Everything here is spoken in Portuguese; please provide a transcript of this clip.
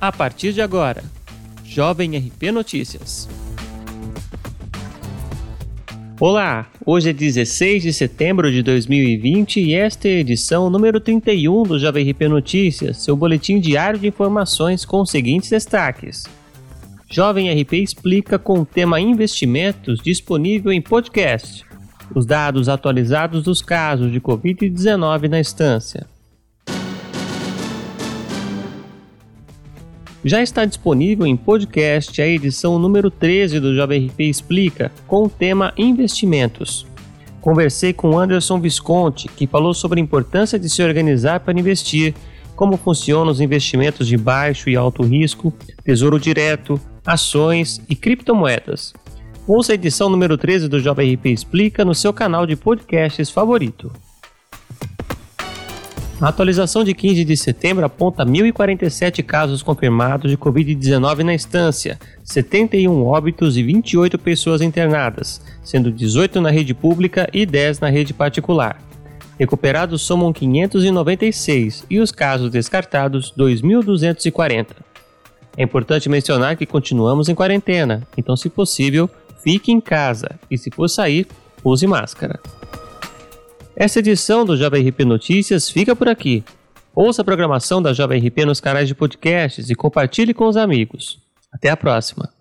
a partir de agora. Jovem RP Notícias. Olá, hoje é 16 de setembro de 2020 e esta é a edição número 31 do Jovem RP Notícias, seu boletim diário de informações com os seguintes destaques. Jovem RP explica com o tema investimentos disponível em podcast. Os dados atualizados dos casos de Covid-19 na instância. Já está disponível em podcast a edição número 13 do Jovem RP Explica, com o tema Investimentos. Conversei com Anderson Visconti, que falou sobre a importância de se organizar para investir, como funcionam os investimentos de baixo e alto risco, tesouro direto, ações e criptomoedas. Ouça a edição número 13 do Jovem RP Explica no seu canal de podcasts favorito. A atualização de 15 de setembro aponta 1.047 casos confirmados de Covid-19 na instância, 71 óbitos e 28 pessoas internadas, sendo 18 na rede pública e 10 na rede particular. Recuperados somam 596 e os casos descartados 2.240. É importante mencionar que continuamos em quarentena, então, se possível, fique em casa e, se for sair, use máscara. Essa edição do Jovem RP Notícias fica por aqui. Ouça a programação da Jovem RP nos canais de podcasts e compartilhe com os amigos. Até a próxima!